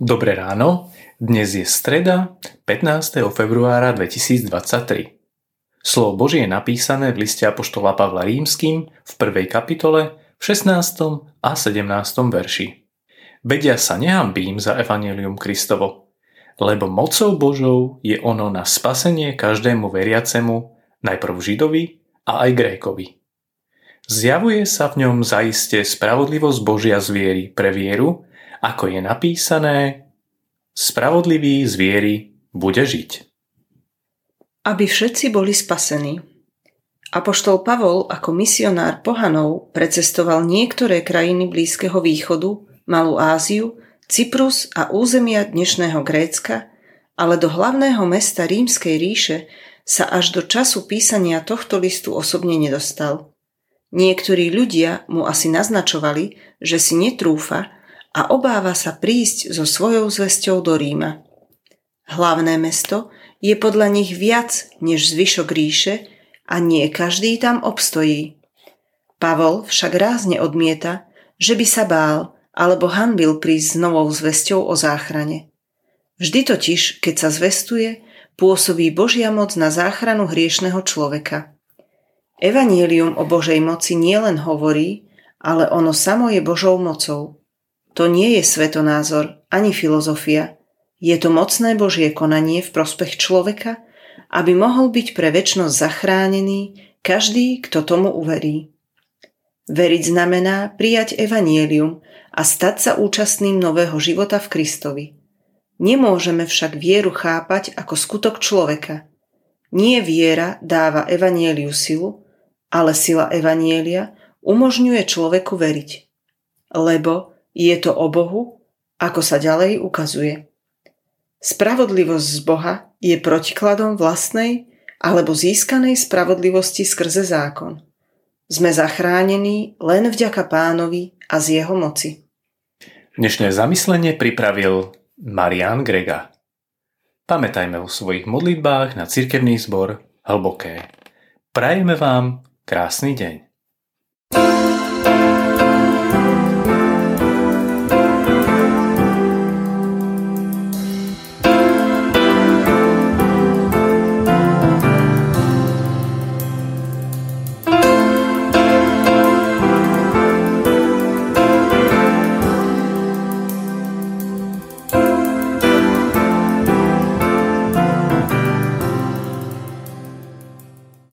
Dobré ráno, dnes je streda 15. februára 2023. Slovo Božie je napísané v liste Apoštola Pavla Rímským v prvej kapitole v 16. a 17. verši. Vedia sa nehambím za evanelium Kristovo, lebo mocou Božou je ono na spasenie každému veriacemu, najprv Židovi a aj Grékovi. Zjavuje sa v ňom zaiste spravodlivosť Božia z viery pre vieru, ako je napísané, spravodlivý z viery bude žiť. Aby všetci boli spasení. Apoštol Pavol ako misionár pohanov precestoval niektoré krajiny Blízkeho východu, Malú Áziu, Cyprus a územia dnešného Grécka, ale do hlavného mesta Rímskej ríše sa až do času písania tohto listu osobne nedostal. Niektorí ľudia mu asi naznačovali, že si netrúfa, a obáva sa prísť so svojou zvesťou do Ríma. Hlavné mesto je podľa nich viac než zvyšok ríše a nie každý tam obstojí. Pavol však rázne odmieta, že by sa bál alebo hanbil prísť s novou zvesťou o záchrane. Vždy totiž, keď sa zvestuje, pôsobí Božia moc na záchranu hriešného človeka. Evanielium o Božej moci nielen hovorí, ale ono samo je Božou mocou. To nie je svetonázor ani filozofia. Je to mocné Božie konanie v prospech človeka, aby mohol byť pre väčnosť zachránený každý, kto tomu uverí. Veriť znamená prijať evanielium a stať sa účastným nového života v Kristovi. Nemôžeme však vieru chápať ako skutok človeka. Nie viera dáva evanieliu silu, ale sila evanielia umožňuje človeku veriť. Lebo je to o Bohu, ako sa ďalej ukazuje. Spravodlivosť z Boha je protikladom vlastnej alebo získanej spravodlivosti skrze zákon. Sme zachránení len vďaka pánovi a z jeho moci. Dnešné zamyslenie pripravil Marian Grega. Pamätajme o svojich modlitbách na cirkevný zbor hlboké. Prajeme vám krásny deň.